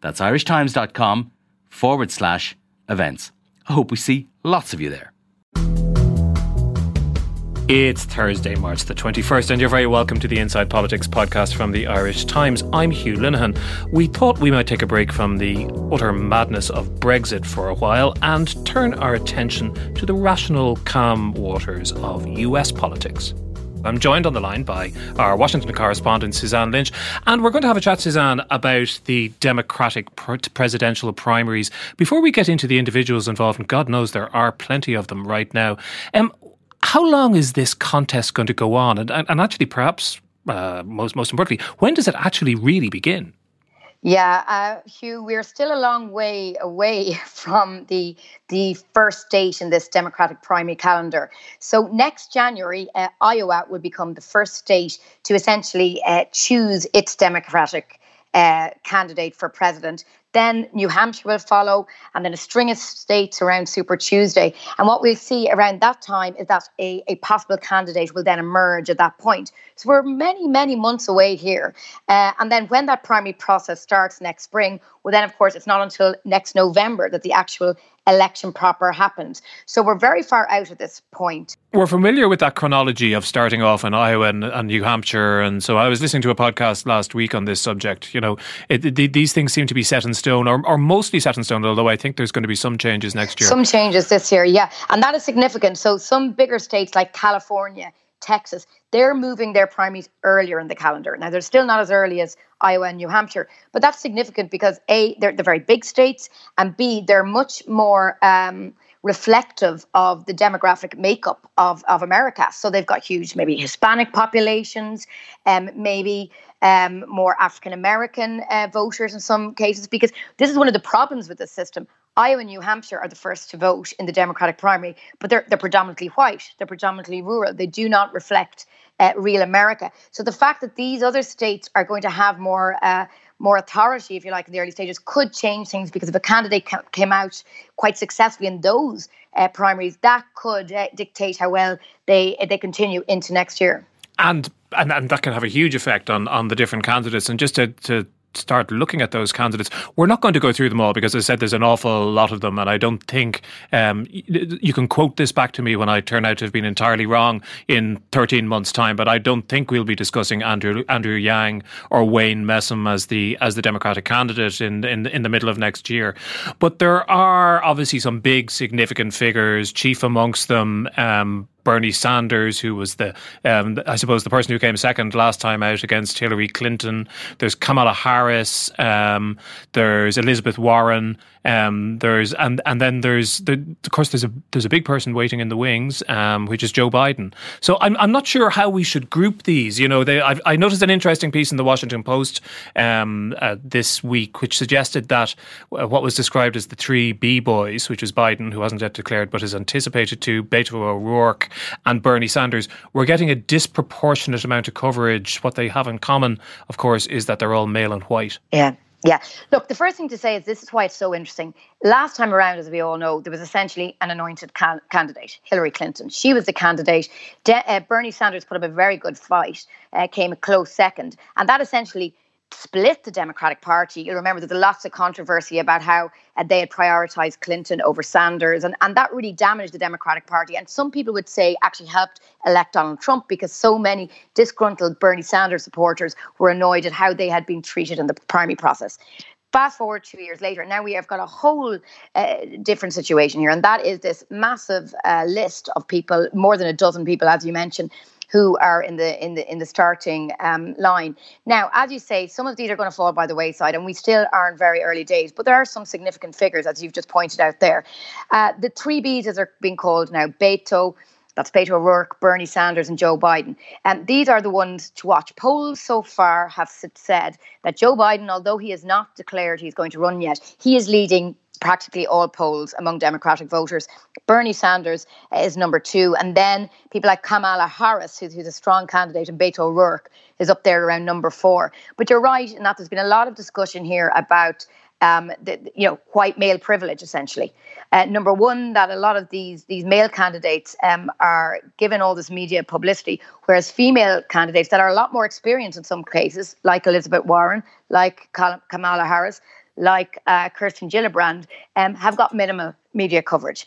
That's irishtimes.com forward slash events. I hope we see lots of you there. It's Thursday, March the 21st, and you're very welcome to the Inside Politics podcast from the Irish Times. I'm Hugh Linehan. We thought we might take a break from the utter madness of Brexit for a while and turn our attention to the rational, calm waters of US politics. I'm joined on the line by our Washington correspondent, Suzanne Lynch, and we're going to have a chat, Suzanne, about the Democratic presidential primaries. Before we get into the individuals involved, and God knows there are plenty of them right now, um, how long is this contest going to go on? And, and, and actually, perhaps uh, most, most importantly, when does it actually really begin? Yeah, uh, Hugh, we're still a long way away from the the first date in this Democratic primary calendar. So next January, uh, Iowa will become the first state to essentially uh, choose its Democratic uh, candidate for president. Then New Hampshire will follow, and then a string of states around Super Tuesday. And what we'll see around that time is that a, a possible candidate will then emerge at that point. So we're many, many months away here. Uh, and then when that primary process starts next spring, well, then, of course, it's not until next November that the actual election proper happens. So we're very far out at this point. We're familiar with that chronology of starting off in Iowa and, and New Hampshire. And so I was listening to a podcast last week on this subject. You know, it, it, these things seem to be set in stone or, or mostly set in stone, although I think there's going to be some changes next year. Some changes this year, yeah. And that is significant. So some bigger states like California, Texas, they're moving their primaries earlier in the calendar. Now, they're still not as early as Iowa and New Hampshire, but that's significant because A, they're, they're very big states, and B, they're much more um, reflective of the demographic makeup of, of America. So they've got huge, maybe Hispanic populations, um, maybe um, more African American uh, voters in some cases, because this is one of the problems with the system. Iowa and New Hampshire are the first to vote in the Democratic primary, but they're, they're predominantly white, they're predominantly rural. They do not reflect uh, real America. So the fact that these other states are going to have more uh, more authority, if you like, in the early stages, could change things because if a candidate ca- came out quite successfully in those uh, primaries, that could uh, dictate how well they they continue into next year. And, and and that can have a huge effect on on the different candidates. And just to, to start looking at those candidates. We're not going to go through them all because, as I said, there's an awful lot of them, and I don't think um, you can quote this back to me when I turn out to have been entirely wrong in 13 months' time. But I don't think we'll be discussing Andrew Andrew Yang or Wayne Messam as the as the Democratic candidate in in in the middle of next year. But there are obviously some big significant figures, chief amongst them. Um, Bernie Sanders, who was the, um, I suppose, the person who came second last time out against Hillary Clinton. There's Kamala Harris. Um, there's Elizabeth Warren. Um, there's and and then there's the, of course there's a there's a big person waiting in the wings, um, which is Joe Biden. So I'm I'm not sure how we should group these. You know, they, I've, I noticed an interesting piece in the Washington Post um, uh, this week, which suggested that uh, what was described as the three B boys, which is Biden, who hasn't yet declared but is anticipated to, Beto O'Rourke, and Bernie Sanders, were getting a disproportionate amount of coverage. What they have in common, of course, is that they're all male and white. Yeah. Yeah. Look, the first thing to say is this is why it's so interesting. Last time around, as we all know, there was essentially an anointed can- candidate, Hillary Clinton. She was the candidate. De- uh, Bernie Sanders put up a very good fight, uh, came a close second. And that essentially split the Democratic Party. You'll remember there's lots of controversy about how uh, they had prioritized Clinton over Sanders, and, and that really damaged the Democratic Party. And some people would say actually helped elect Donald Trump because so many disgruntled Bernie Sanders supporters were annoyed at how they had been treated in the primary process. Fast forward two years later, now we have got a whole uh, different situation here, and that is this massive uh, list of people, more than a dozen people, as you mentioned, who are in the in the in the starting um, line. Now, as you say, some of these are going to fall by the wayside, and we still are in very early days. But there are some significant figures, as you've just pointed out there. Uh, the three Bs, as they're being called now, Beto. That's Beto O'Rourke, Bernie Sanders, and Joe Biden. And these are the ones to watch. Polls so far have said that Joe Biden, although he has not declared he's going to run yet, he is leading practically all polls among Democratic voters. Bernie Sanders is number two. And then people like Kamala Harris, who's, who's a strong candidate, and Beto O'Rourke is up there around number four. But you're right in that there's been a lot of discussion here about. Um, the, you know, white male privilege, essentially. Uh, number one, that a lot of these these male candidates um, are given all this media publicity, whereas female candidates that are a lot more experienced in some cases, like Elizabeth Warren, like Kamala Harris, like uh, Kirsten Gillibrand um, have got minimal media coverage.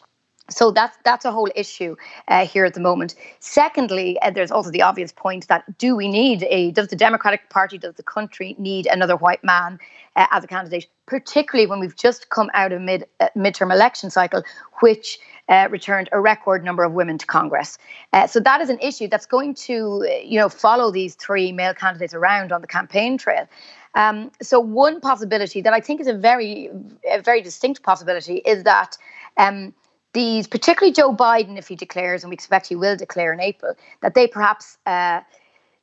So that's that's a whole issue uh, here at the moment. Secondly, uh, there's also the obvious point that do we need a does the Democratic Party does the country need another white man uh, as a candidate, particularly when we've just come out of mid uh, midterm election cycle, which uh, returned a record number of women to Congress. Uh, so that is an issue that's going to you know follow these three male candidates around on the campaign trail. Um, so one possibility that I think is a very, a very distinct possibility is that um, these, particularly Joe Biden, if he declares, and we expect he will declare in April, that they perhaps uh,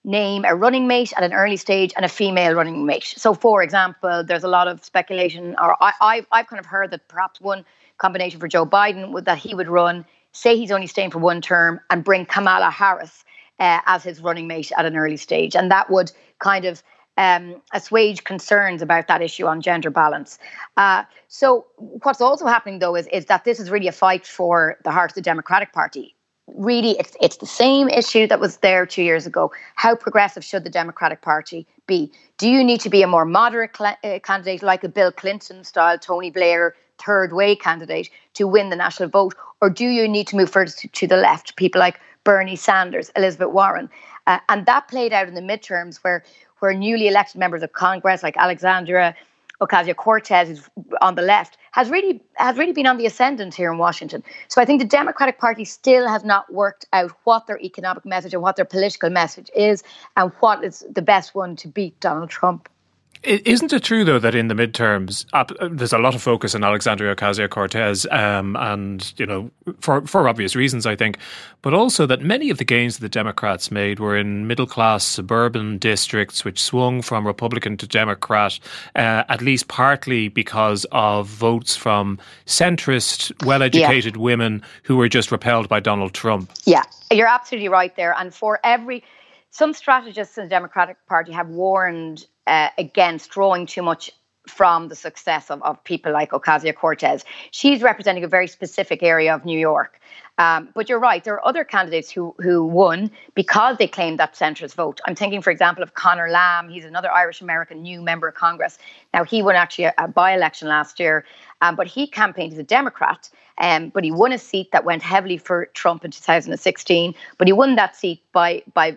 name a running mate at an early stage and a female running mate. So, for example, there's a lot of speculation, or I, I've, I've kind of heard that perhaps one combination for Joe Biden would that he would run, say he's only staying for one term, and bring Kamala Harris uh, as his running mate at an early stage, and that would kind of um, assuage concerns about that issue on gender balance. Uh, so, what's also happening though is, is that this is really a fight for the heart of the Democratic Party. Really, it's it's the same issue that was there two years ago. How progressive should the Democratic Party be? Do you need to be a more moderate cl- uh, candidate like a Bill Clinton style Tony Blair third way candidate to win the national vote, or do you need to move further to, to the left? People like Bernie Sanders, Elizabeth Warren, uh, and that played out in the midterms where where newly elected members of Congress like Alexandria Ocasio Cortez, who's on the left, has really has really been on the ascendant here in Washington. So I think the Democratic Party still has not worked out what their economic message and what their political message is, and what is the best one to beat Donald Trump. Isn't it true, though, that in the midterms, there's a lot of focus on Alexandria Ocasio Cortez, um, and, you know, for, for obvious reasons, I think, but also that many of the gains the Democrats made were in middle class suburban districts, which swung from Republican to Democrat, uh, at least partly because of votes from centrist, well educated yeah. women who were just repelled by Donald Trump. Yeah, you're absolutely right there. And for every some strategists in the Democratic Party have warned uh, against drawing too much from the success of, of people like Ocasio Cortez. She's representing a very specific area of New York. Um, but you're right, there are other candidates who who won because they claimed that centrist vote. I'm thinking, for example, of Conor Lamb. He's another Irish American new member of Congress. Now, he won actually a, a by election last year, um, but he campaigned as a Democrat. Um, but he won a seat that went heavily for Trump in 2016. But he won that seat by by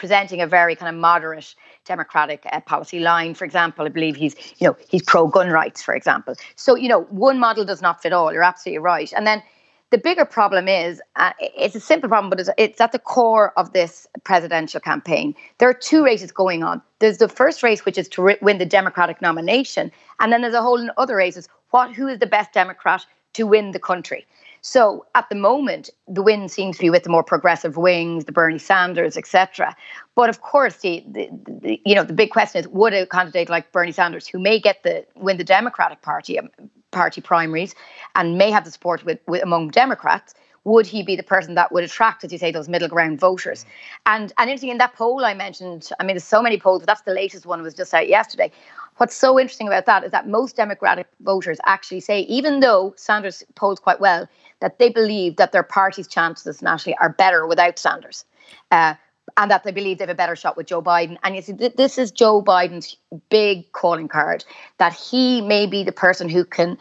presenting a very kind of moderate democratic uh, policy line. For example, I believe he's, you know, he's pro-gun rights, for example. So, you know, one model does not fit all. You're absolutely right. And then the bigger problem is uh, it's a simple problem, but it's, it's, at the core of this presidential campaign. There are two races going on. There's the first race, which is to re- win the Democratic nomination, and then there's a whole other races. What? Who is the best Democrat to win the country? So at the moment, the wind seems to be with the more progressive wings, the Bernie Sanders, etc. But of course, the, the, the, you know the big question is: Would a candidate like Bernie Sanders, who may get the win the Democratic Party um, party primaries and may have the support with, with among Democrats, would he be the person that would attract, as you say, those middle ground voters? And and interesting in that poll I mentioned, I mean, there's so many polls, but that's the latest one was just out yesterday. What's so interesting about that is that most Democratic voters actually say, even though Sanders polls quite well, that they believe that their party's chances nationally are better without Sanders. Uh, and that they believe they have a better shot with Joe Biden. And you see, th- this is Joe Biden's big calling card that he may be the person who can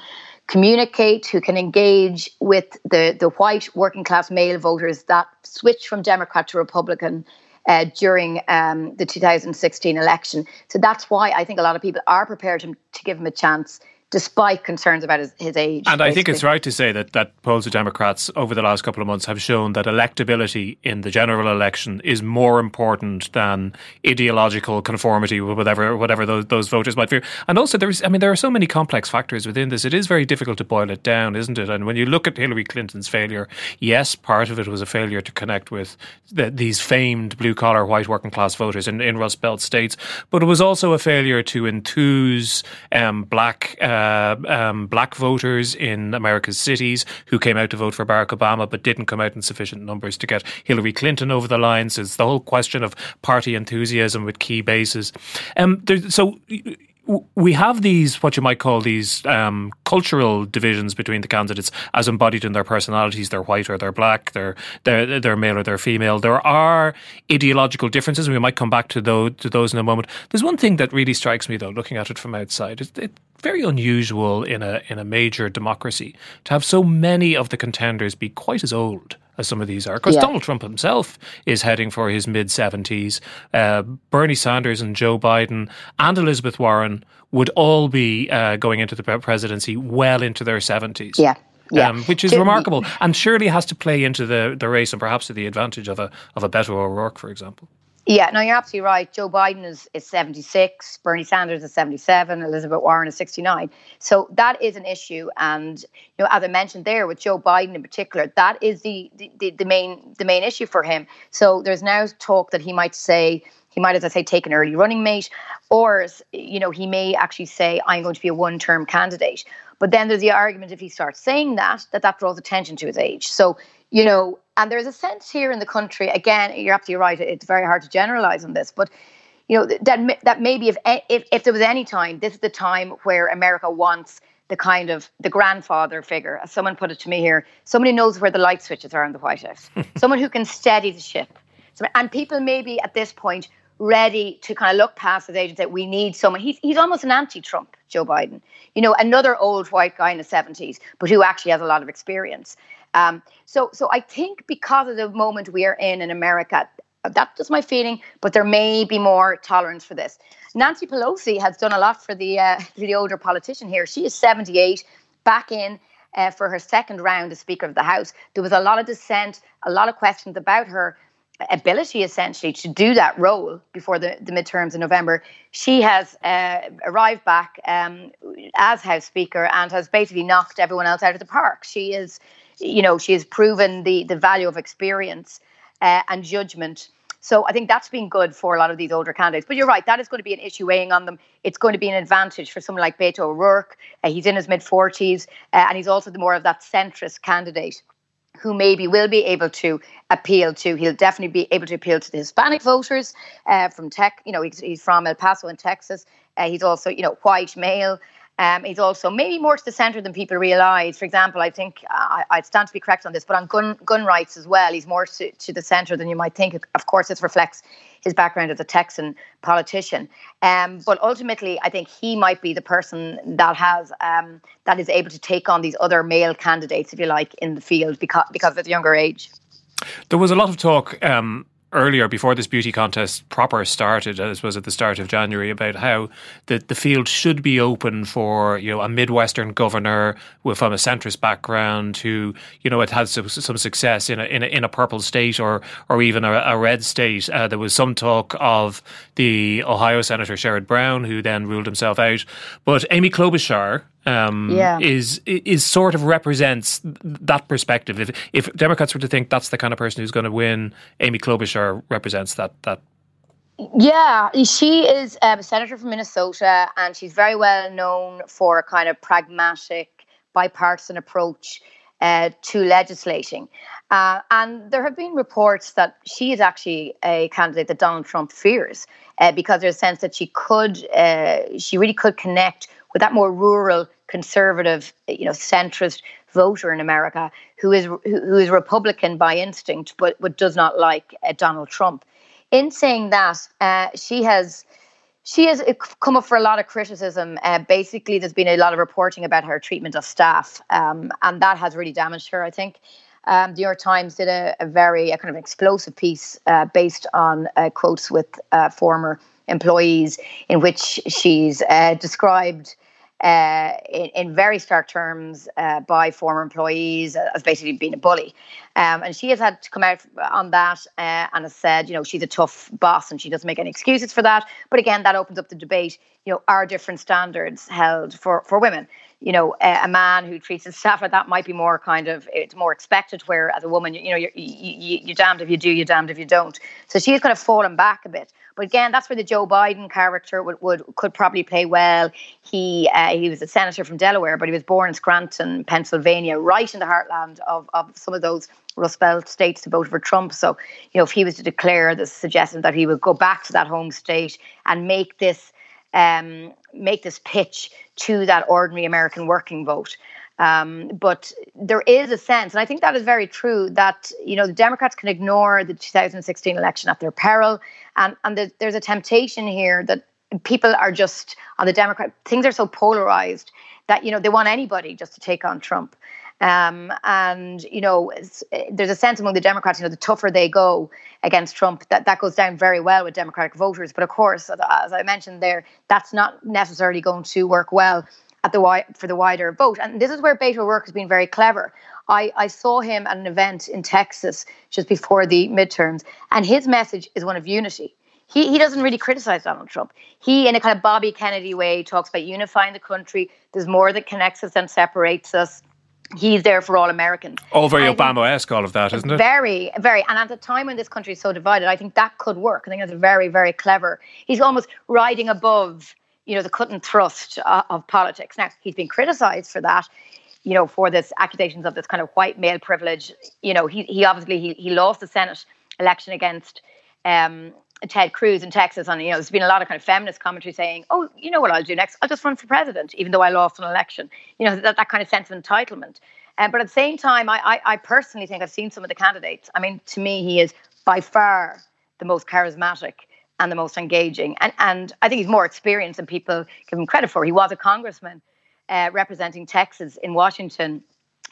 communicate, who can engage with the, the white working class male voters that switched from Democrat to Republican uh, during um, the 2016 election. So that's why I think a lot of people are prepared to, to give him a chance despite concerns about his, his age. And basically. I think it's right to say that, that polls of Democrats over the last couple of months have shown that electability in the general election is more important than ideological conformity with whatever whatever those, those voters might fear. And also, there's I mean, there are so many complex factors within this. It is very difficult to boil it down, isn't it? And when you look at Hillary Clinton's failure, yes, part of it was a failure to connect with the, these famed blue collar white working class voters in, in Rust Belt states, but it was also a failure to enthuse um, black. Uh, uh, um, black voters in America's cities who came out to vote for Barack Obama but didn't come out in sufficient numbers to get Hillary Clinton over the lines. It's the whole question of party enthusiasm with key bases. Um, there, so we have these what you might call these um, cultural divisions between the candidates as embodied in their personalities. They're white or they're black. They're they're, they're male or they're female. There are ideological differences, and we might come back to those to those in a moment. There's one thing that really strikes me though, looking at it from outside. It's, it's very unusual in a in a major democracy to have so many of the contenders be quite as old as some of these are. Because yeah. Donald Trump himself is heading for his mid 70s. Uh, Bernie Sanders and Joe Biden and Elizabeth Warren would all be uh, going into the presidency well into their 70s. Yeah. Yeah. Um, which is remarkable, and surely has to play into the, the race and perhaps to the advantage of a of a Beto O'Rourke, for example. Yeah, no, you're absolutely right. Joe Biden is, is 76, Bernie Sanders is 77, Elizabeth Warren is 69. So that is an issue. And, you know, as I mentioned there with Joe Biden in particular, that is the, the, the main the main issue for him. So there's now talk that he might say, he might, as I say, take an early running mate, or, you know, he may actually say, I'm going to be a one term candidate. But then there's the argument if he starts saying that, that that draws attention to his age. So, you know, and there's a sense here in the country, again, you're absolutely right, it's very hard to generalize on this, but you know that that maybe if if if there was any time, this is the time where America wants the kind of the grandfather figure, as someone put it to me here. Somebody knows where the light switches are in the White House. someone who can steady the ship. And people may be at this point ready to kind of look past his age and say, we need someone. He's, he's almost an anti Trump, Joe Biden. You know, another old white guy in the 70s, but who actually has a lot of experience. Um, so, so I think because of the moment we are in in America, that's just my feeling. But there may be more tolerance for this. Nancy Pelosi has done a lot for the uh, for the older politician here. She is 78, back in uh, for her second round as Speaker of the House. There was a lot of dissent, a lot of questions about her ability essentially to do that role before the, the midterms in November. She has uh, arrived back um, as House Speaker and has basically knocked everyone else out of the park. She is you know, she has proven the the value of experience uh, and judgment. So I think that's been good for a lot of these older candidates. But you're right, that is going to be an issue weighing on them. It's going to be an advantage for someone like Beto O'Rourke. Uh, he's in his mid 40s, uh, and he's also the more of that centrist candidate who maybe will be able to appeal to. He'll definitely be able to appeal to the Hispanic voters uh, from Tech. You know, he's, he's, from El Paso in Texas. Uh, he's also, you know, white male. Um, he's also maybe more to the centre than people realise. For example, I think uh, I, stand to be correct on this, but on gun gun rights as well, he's more to, to the centre than you might think. Of course, this reflects his background as a Texan politician. Um, but ultimately, I think he might be the person that has um, that is able to take on these other male candidates, if you like, in the field because because of his younger age. There was a lot of talk um, earlier before this beauty contest proper started, as was at the start of January, about how the, the field should be open for you know a midwestern governor from a centrist background who you know had had some, some success in a, in a in a purple state or or even a, a red state. Uh, there was some talk of the Ohio Senator Sherrod Brown, who then ruled himself out, but Amy Klobuchar, um, yeah. is is sort of represents that perspective. If if Democrats were to think that's the kind of person who's going to win, Amy Klobuchar represents that that. Yeah, she is um, a senator from Minnesota, and she's very well known for a kind of pragmatic, bipartisan approach uh, to legislating. Uh, and there have been reports that she is actually a candidate that Donald Trump fears uh, because there's a sense that she could, uh, she really could connect with that more rural, conservative, you know, centrist voter in America who is who is Republican by instinct, but but does not like uh, Donald Trump. In saying that, uh, she has she has come up for a lot of criticism. Uh, basically, there's been a lot of reporting about her treatment of staff, um, and that has really damaged her. I think. Um, the New York Times did a, a very a kind of explosive piece uh, based on uh, quotes with uh, former employees, in which she's uh, described uh, in, in, very stark terms uh, by former employees as basically being a bully. Um, and she has had to come out on that uh, and has said, you know, she's a tough boss and she doesn't make any excuses for that. But again, that opens up the debate. You know, are different standards held for for women? You know, a, a man who treats his staff like that might be more kind of it's more expected. Where as a woman, you, you know, you're, you, you're damned if you do, you're damned if you don't. So she's kind of fallen back a bit. But again, that's where the Joe Biden character would, would could probably play well. He uh, he was a senator from Delaware, but he was born in Scranton, Pennsylvania, right in the heartland of, of some of those Rust Belt states to vote for Trump. So, you know, if he was to declare the suggestion that he would go back to that home state and make this um, make this pitch to that ordinary American working vote. Um, but there is a sense, and I think that is very true, that you know the Democrats can ignore the 2016 election at their peril, and and the, there's a temptation here that people are just on the Democrat things are so polarized that you know they want anybody just to take on Trump. Um, and you know, there's a sense among the Democrats, you know, the tougher they go against Trump, that that goes down very well with Democratic voters. But of course, as I mentioned there, that's not necessarily going to work well at the for the wider vote. And this is where Beto O'Rourke has been very clever. I, I saw him at an event in Texas just before the midterms, and his message is one of unity. He, he doesn't really criticize Donald Trump. He, in a kind of Bobby Kennedy way, talks about unifying the country. There's more that connects us than separates us. He's there for all Americans. All very Obama esque, all of that, isn't it? Very, very. And at a time when this country is so divided, I think that could work. I think that's very, very clever. He's almost riding above you know, the cut and thrust uh, of politics. Now, he's been criticized for that, you know, for this accusations of this kind of white male privilege. You know, he, he obviously, he, he lost the Senate election against um, Ted Cruz in Texas. And, you know, there's been a lot of kind of feminist commentary saying, oh, you know what I'll do next? I'll just run for president, even though I lost an election. You know, that, that kind of sense of entitlement. Uh, but at the same time, I, I, I personally think I've seen some of the candidates. I mean, to me, he is by far the most charismatic and the most engaging. And, and I think he's more experienced than people give him credit for. He was a congressman uh, representing Texas in Washington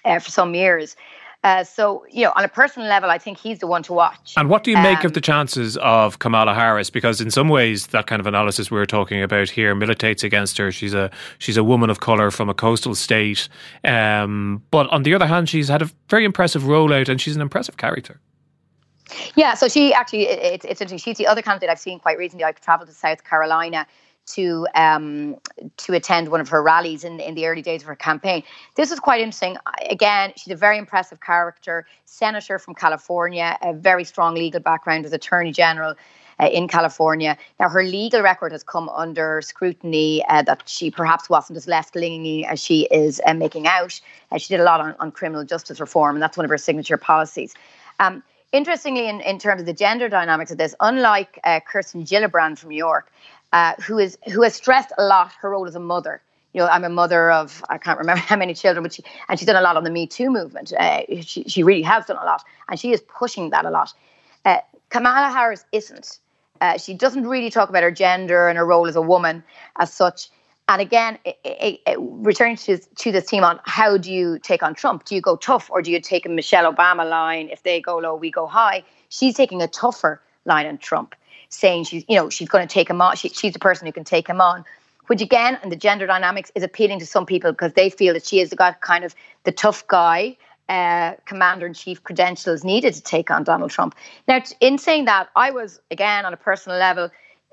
uh, for some years. Uh, so, you know, on a personal level, I think he's the one to watch. And what do you make um, of the chances of Kamala Harris? Because in some ways, that kind of analysis we are talking about here militates against her. She's a she's a woman of color from a coastal state, um, but on the other hand, she's had a very impressive rollout, and she's an impressive character. Yeah, so she actually, it's, it's interesting. She's the other candidate I've seen quite recently. I've traveled to South Carolina to um, to attend one of her rallies in, in the early days of her campaign. This was quite interesting. Again, she's a very impressive character, senator from California, a very strong legal background as Attorney General. Uh, in California. Now, her legal record has come under scrutiny uh, that she perhaps wasn't as left leaning as she is uh, making out. Uh, she did a lot on, on criminal justice reform, and that's one of her signature policies. Um, Interestingly, in, in terms of the gender dynamics of this, unlike uh, Kirsten Gillibrand from New York, uh, who is who has stressed a lot her role as a mother. You know, I'm a mother of I can't remember how many children, but she and she's done a lot on the Me Too movement. Uh, she she really has done a lot, and she is pushing that a lot. Uh, Kamala Harris isn't. Uh, she doesn't really talk about her gender and her role as a woman as such. And again, it, it, it, returning to, to this theme on how do you take on Trump? Do you go tough or do you take a Michelle Obama line? If they go low, we go high. She's taking a tougher line on Trump, saying she's, you know, she's going to take him on. She, she's the person who can take him on. Which again, and the gender dynamics is appealing to some people because they feel that she has got kind of the tough guy uh, commander in chief credentials needed to take on Donald Trump. Now, in saying that, I was again on a personal level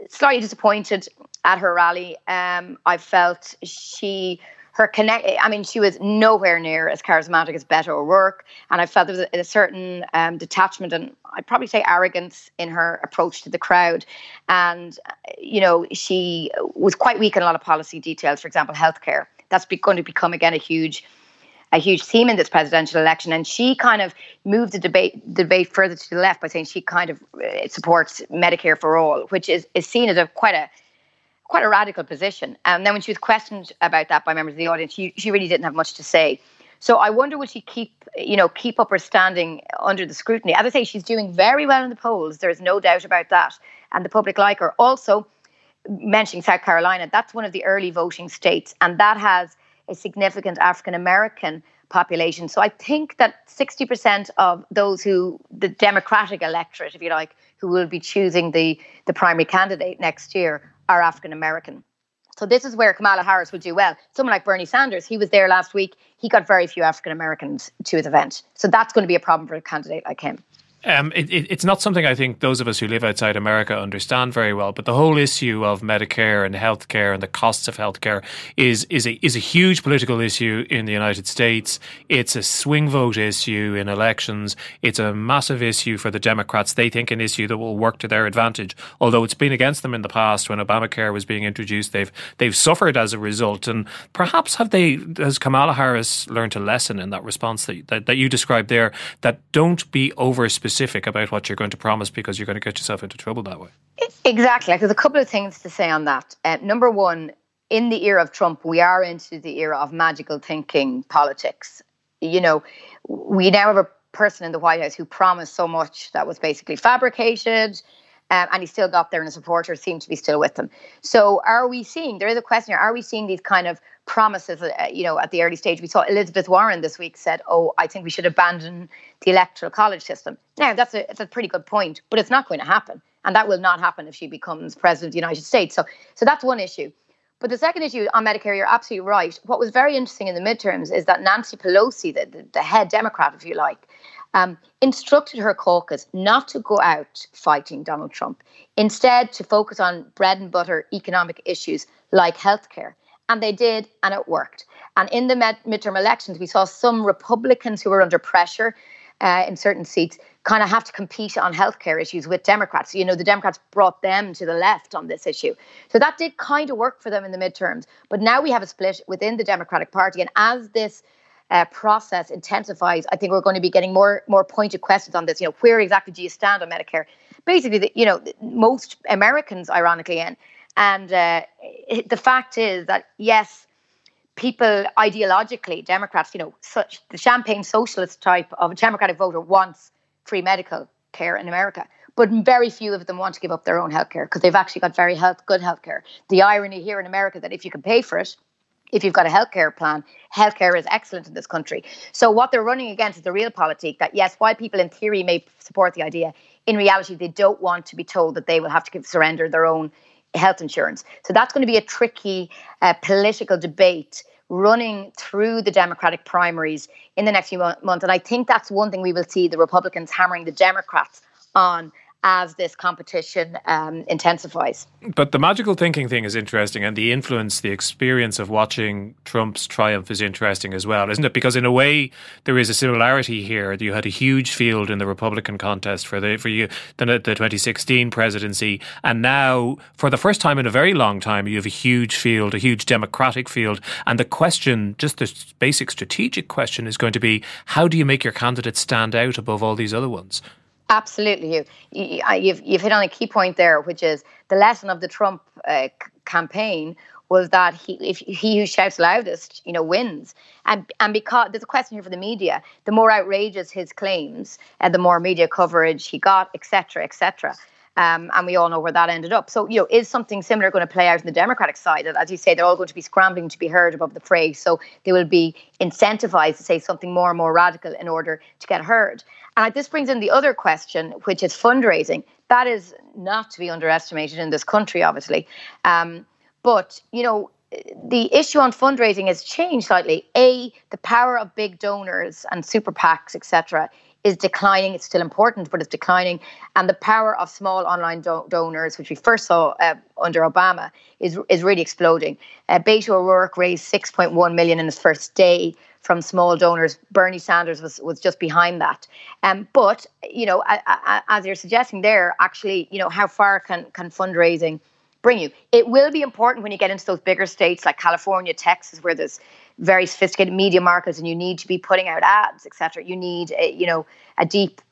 slightly disappointed at her rally. Um, I felt she her connect. I mean, she was nowhere near as charismatic as Beto O'Rourke, and I felt there was a, a certain um, detachment and I'd probably say arrogance in her approach to the crowd. And you know, she was quite weak in a lot of policy details. For example, healthcare. That's be, going to become again a huge a huge theme in this presidential election. And she kind of moved the debate debate further to the left by saying she kind of uh, supports Medicare for all, which is, is seen as a quite a quite a radical position. And then when she was questioned about that by members of the audience, she, she really didn't have much to say. So I wonder would she keep, you know, keep up her standing under the scrutiny? As I say, she's doing very well in the polls. There is no doubt about that, and the public like her. Also, mentioning South Carolina, that's one of the early voting states, and that has a significant African American population. So I think that 60% of those who, the Democratic electorate, if you like, who will be choosing the, the primary candidate next year are African American. So this is where Kamala Harris would do well. Someone like Bernie Sanders, he was there last week. He got very few African Americans to his event. So that's going to be a problem for a candidate like him. Um, it, it, it's not something I think those of us who live outside America understand very well. But the whole issue of Medicare and healthcare and the costs of healthcare is is a is a huge political issue in the United States. It's a swing vote issue in elections. It's a massive issue for the Democrats. They think an issue that will work to their advantage. Although it's been against them in the past when Obamacare was being introduced, they've they've suffered as a result. And perhaps have they has Kamala Harris learned a lesson in that response that that, that you described there? That don't be over specific specific about what you're going to promise because you're going to get yourself into trouble that way. Exactly. There's a couple of things to say on that. Uh, number one, in the era of Trump, we are into the era of magical thinking politics. You know, we now have a person in the White House who promised so much that was basically fabricated. Um, and he still got there, and his supporters seem to be still with him. So, are we seeing? There is a question here: Are we seeing these kind of promises, uh, you know, at the early stage. We saw Elizabeth Warren this week said, "Oh, I think we should abandon the electoral college system." Now, that's a it's a pretty good point, but it's not going to happen, and that will not happen if she becomes president of the United States. So, so that's one issue. But the second issue on Medicare, you're absolutely right. What was very interesting in the midterms is that Nancy Pelosi, the, the, the head Democrat, if you like, um, instructed her caucus not to go out fighting Donald Trump, instead to focus on bread and butter economic issues like healthcare. And they did, and it worked. And in the med- midterm elections, we saw some Republicans who were under pressure uh, in certain seats kind of have to compete on healthcare issues with Democrats. You know, the Democrats brought them to the left on this issue. So that did kind of work for them in the midterms. But now we have a split within the Democratic Party. And as this uh, process intensifies, I think we're going to be getting more more pointed questions on this. You know, where exactly do you stand on Medicare? Basically, the, you know, most Americans, ironically, and and uh, it, the fact is that, yes, people ideologically, Democrats, you know, such the champagne socialist type of a Democratic voter wants free medical care in America. But very few of them want to give up their own health care because they've actually got very health, good health care. The irony here in America that if you can pay for it, if you've got a healthcare plan, healthcare is excellent in this country. So what they're running against is the realpolitik that yes, while people in theory may support the idea, in reality they don't want to be told that they will have to give, surrender their own health insurance. So that's going to be a tricky uh, political debate running through the Democratic primaries in the next few months. And I think that's one thing we will see the Republicans hammering the Democrats on as this competition um, intensifies. But the magical thinking thing is interesting, and the influence, the experience of watching Trump's triumph is interesting as well, isn't it? Because in a way, there is a similarity here. You had a huge field in the Republican contest for the for you the, the 2016 presidency, and now, for the first time in a very long time, you have a huge field, a huge Democratic field, and the question, just the basic strategic question, is going to be how do you make your candidate stand out above all these other ones? Absolutely, you, you you've hit on a key point there, which is the lesson of the Trump uh, campaign was that he if he who shouts loudest, you know, wins. And and because there's a question here for the media, the more outrageous his claims, and uh, the more media coverage he got, etc., etc. Um, and we all know where that ended up. So, you know, is something similar going to play out in the Democratic side? As you say, they're all going to be scrambling to be heard above the fray. So they will be incentivized to say something more and more radical in order to get heard. And this brings in the other question, which is fundraising. That is not to be underestimated in this country, obviously. Um, but, you know, the issue on fundraising has changed slightly. A, the power of big donors and super PACs, etc., is declining. It's still important, but it's declining. And the power of small online do- donors, which we first saw uh, under Obama, is is really exploding. Uh, Beto O'Rourke raised 6.1 million in his first day from small donors. Bernie Sanders was was just behind that. Um, but you know, as you're suggesting there, actually, you know, how far can can fundraising bring you? It will be important when you get into those bigger states like California, Texas, where there's very sophisticated media markets, and you need to be putting out ads, etc. You need, a, you know, a deep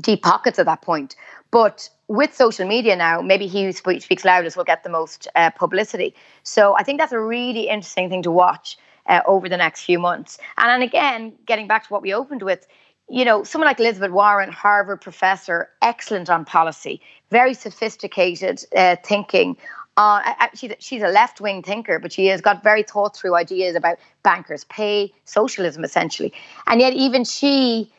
deep pockets at that point. But with social media now, maybe he who speaks loudest will get the most uh, publicity. So I think that's a really interesting thing to watch uh, over the next few months. And again, getting back to what we opened with, you know, someone like Elizabeth Warren, Harvard professor, excellent on policy, very sophisticated uh, thinking. Uh, she's, she's a left wing thinker, but she has got very thought through ideas about bankers' pay, socialism, essentially. And yet, even she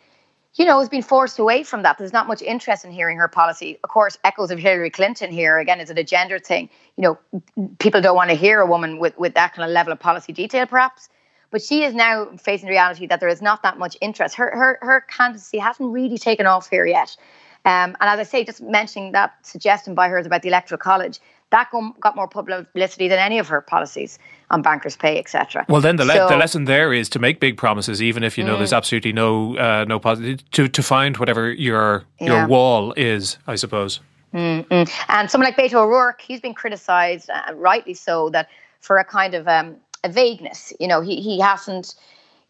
you know, has been forced away from that. There's not much interest in hearing her policy. Of course, echoes of Hillary Clinton here. Again, is it a gender thing? You know, people don't want to hear a woman with, with that kind of level of policy detail, perhaps. But she is now facing the reality that there is not that much interest. Her her her candidacy hasn't really taken off here yet. Um, and as I say, just mentioning that suggestion by hers about the electoral college, that got more publicity than any of her policies on bankers' pay, etc. Well, then the, le- so, the lesson there is to make big promises, even if you know mm. there's absolutely no uh, no positive to to find whatever your yeah. your wall is, I suppose. Mm-mm. And someone like Beto O'Rourke, he's been criticised, uh, rightly so, that for a kind of um, a vagueness. You know, he he hasn't.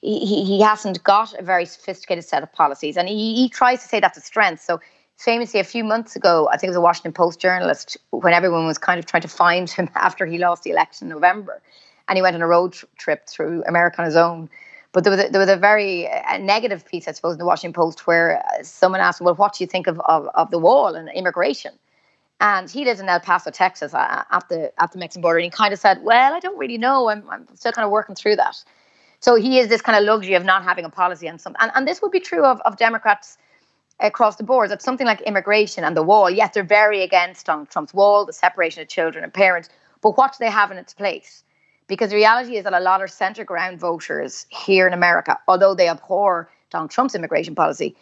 He, he hasn't got a very sophisticated set of policies, and he, he tries to say that's a strength. So famously a few months ago, I think it was a Washington Post journalist, when everyone was kind of trying to find him after he lost the election in November, and he went on a road trip through America on his own. But there was a, there was a very a negative piece, I suppose, in the Washington Post where uh, someone asked "Well, what do you think of, of, of the wall and immigration?" And he lives in El Paso, Texas, uh, at the at the Mexican border, and he kind of said, "Well, I don't really know. I'm I'm still kind of working through that." So he is this kind of luxury of not having a policy on something, and, and this would be true of, of Democrats across the board. That something like immigration and the wall, yes, they're very against Donald Trump's wall, the separation of children and parents, but what do they have in its place? Because the reality is that a lot of centre ground voters here in America, although they abhor Donald Trump's immigration policy,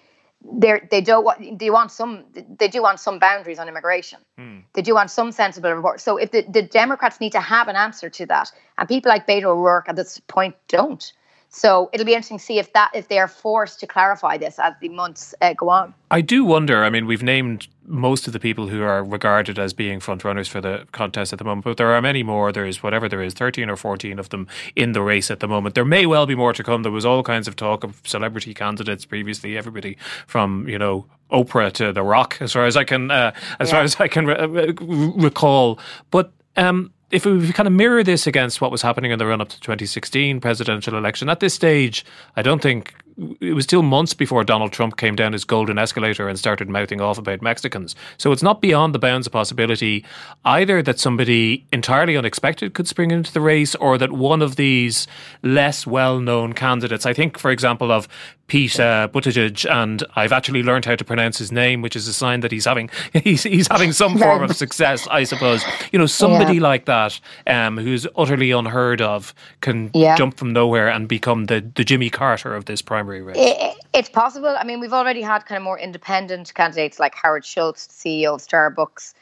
they they don't want they want some they do want some boundaries on immigration. Mm. They do want some sensible report. So if the, the Democrats need to have an answer to that, and people like Beto O'Rourke at this point don't, so it'll be interesting to see if that if they are forced to clarify this as the months uh, go on. I do wonder. I mean, we've named most of the people who are regarded as being frontrunners for the contest at the moment, but there are many more. There's whatever there is, thirteen or fourteen of them in the race at the moment. There may well be more to come. There was all kinds of talk of celebrity candidates previously. Everybody from you know Oprah to The Rock, as far as I can, uh, as yeah. far as I can re- recall. But um, if we kind of mirror this against what was happening in the run up to 2016 presidential election, at this stage, I don't think it was still months before Donald Trump came down his golden escalator and started mouthing off about Mexicans. So it's not beyond the bounds of possibility either that somebody entirely unexpected could spring into the race or that one of these less well known candidates, I think, for example, of Pete uh, Buttigieg, and I've actually learned how to pronounce his name, which is a sign that he's having he's, he's having some form of success, I suppose. You know, somebody yeah. like that um, who's utterly unheard of can yeah. jump from nowhere and become the, the Jimmy Carter of this primary race. It, it's possible. I mean, we've already had kind of more independent candidates like Howard Schultz, CEO of Starbucks,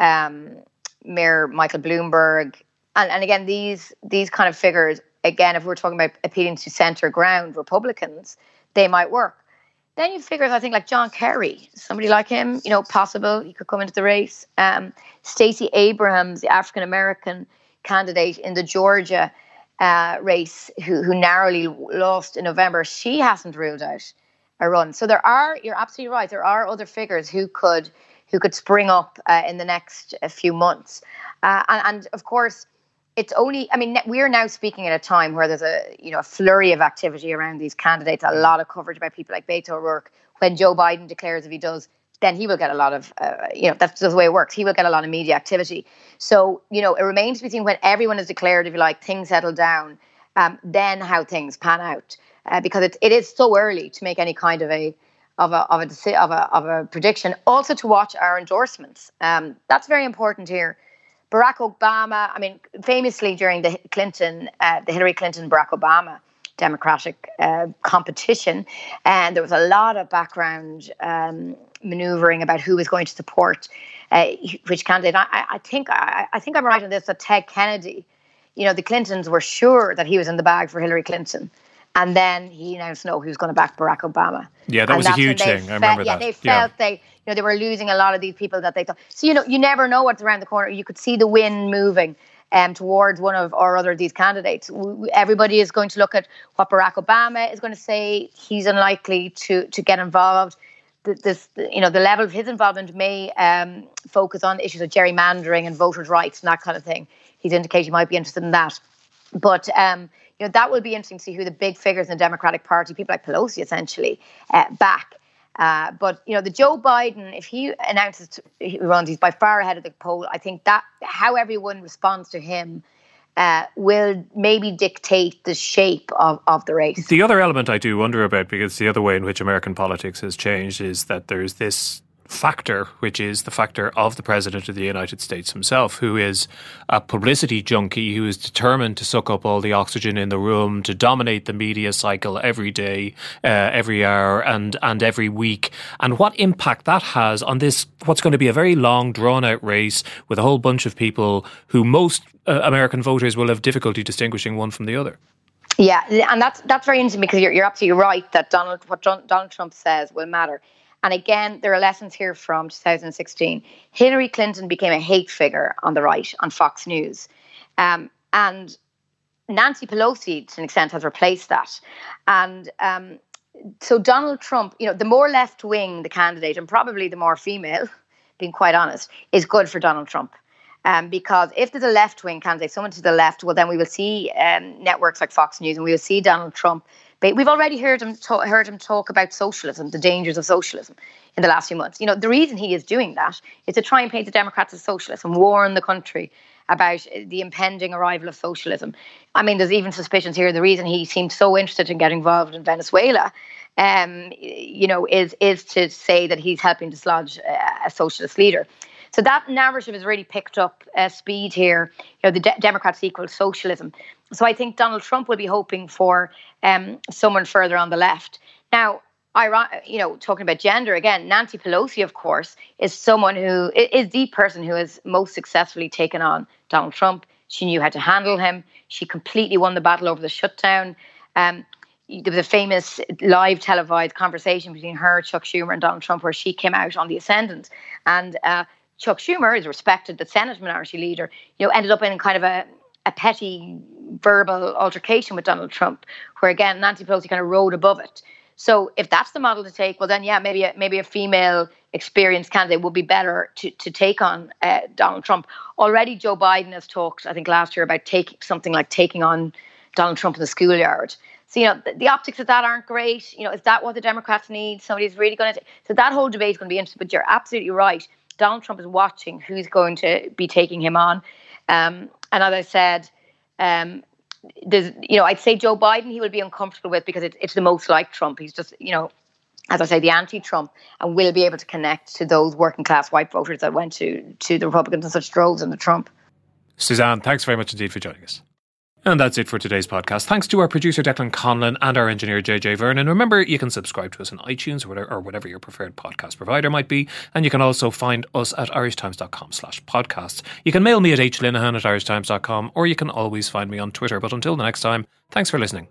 um, Mayor Michael Bloomberg, and, and again these these kind of figures. Again, if we're talking about appealing to centre ground Republicans they might work. Then you figure, I think, like John Kerry, somebody like him, you know, possible, he could come into the race. Um, Stacey Abrams, the African American candidate in the Georgia uh, race, who, who narrowly lost in November, she hasn't ruled out a run. So there are, you're absolutely right, there are other figures who could who could spring up uh, in the next uh, few months. Uh, and, and of course, it's only i mean we're now speaking at a time where there's a you know a flurry of activity around these candidates a lot of coverage by people like beto o'rourke when joe biden declares if he does then he will get a lot of uh, you know that's the way it works. He will get a lot of media activity. So you know it remains to be seen when everyone is declared if you like things settle down um, then how things pan out uh, because it, it is so early to make any kind of a of a of a of a, of a prediction. Also to watch our endorsements. Um, that's very important here. Barack Obama, I mean, famously during the Clinton, uh, the Hillary Clinton Barack Obama Democratic uh, competition, and there was a lot of background um, maneuvering about who was going to support uh, which candidate. I, I think I, I, think I'm right on this that Ted Kennedy, you know, the Clintons were sure that he was in the bag for Hillary Clinton. And then he announced no, he was going to back Barack Obama. Yeah, that and was a huge thing. Felt, I remember yeah, that. Yeah, they felt yeah. they you know, they were losing a lot of these people that they thought. So, you know, you never know what's around the corner. You could see the wind moving um, towards one of or other of these candidates. Everybody is going to look at what Barack Obama is going to say. He's unlikely to to get involved. This, you know, the level of his involvement may um, focus on issues of gerrymandering and voters' rights and that kind of thing. He's indicated he might be interested in that. But um, you know, that will be interesting to see who the big figures in the Democratic Party, people like Pelosi, essentially, uh, back. Uh, but you know, the Joe Biden, if he announces he runs, he's by far ahead of the poll. I think that how everyone responds to him uh, will maybe dictate the shape of, of the race. The other element I do wonder about, because the other way in which American politics has changed is that there's this factor, which is the factor of the President of the United States himself, who is a publicity junkie who is determined to suck up all the oxygen in the room, to dominate the media cycle every day, uh, every hour, and, and every week. And what impact that has on this, what's going to be a very long, drawn out race with a whole bunch of people who most uh, American voters will have difficulty distinguishing one from the other. Yeah, and that's that's very interesting because you're, you're absolutely right that Donald what Donald Trump says will matter. And again, there are lessons here from 2016. Hillary Clinton became a hate figure on the right on Fox News. Um, and Nancy Pelosi, to an extent, has replaced that. And um, so Donald Trump, you know, the more left wing the candidate, and probably the more female, being quite honest, is good for Donald Trump. Um, because if there's a left wing candidate, someone to the left, well, then we will see um, networks like Fox News and we will see Donald Trump We've already heard him talk, heard him talk about socialism, the dangers of socialism, in the last few months. You know, the reason he is doing that is to try and paint the Democrats as socialists and warn the country about the impending arrival of socialism. I mean, there's even suspicions here. The reason he seems so interested in getting involved in Venezuela, um, you know, is is to say that he's helping dislodge a socialist leader. So that narrative has really picked up uh, speed here. You know, the de- Democrats equal socialism. So I think Donald Trump will be hoping for um, someone further on the left. Now, I, you know, talking about gender again, Nancy Pelosi, of course, is someone who is the person who has most successfully taken on Donald Trump. She knew how to handle him. She completely won the battle over the shutdown. Um, there was a famous live televised conversation between her, Chuck Schumer, and Donald Trump, where she came out on the ascendant, and uh, Chuck Schumer is respected, the Senate minority leader, you know, ended up in kind of a, a petty verbal altercation with Donald Trump, where again Nancy Pelosi kind of rode above it. So if that's the model to take, well then yeah, maybe a, maybe a female experienced candidate would be better to to take on uh, Donald Trump. Already Joe Biden has talked, I think last year about taking something like taking on Donald Trump in the schoolyard. So you know the, the, optics of that aren't great. You know, is that what the Democrats need? Somebody's really going to. So that whole debate is going to be interesting. But you're absolutely right. Donald Trump is watching who's going to be taking him on. Um, and as I said, um, there's, you know, I'd say Joe Biden he will be uncomfortable with because it's, it's the most like Trump. He's just, you know, as I say, the anti-Trump, and will be able to connect to those working class white voters that went to to the Republicans in such droves under Trump. Suzanne, thanks very much indeed for joining us. And that's it for today's podcast. Thanks to our producer Declan Conlon and our engineer JJ Vernon. Remember, you can subscribe to us on iTunes or whatever, your preferred podcast provider might be. And you can also find us at irishtimes.com slash podcasts. You can mail me at hlinehan at irishtimes.com or you can always find me on Twitter. But until the next time, thanks for listening.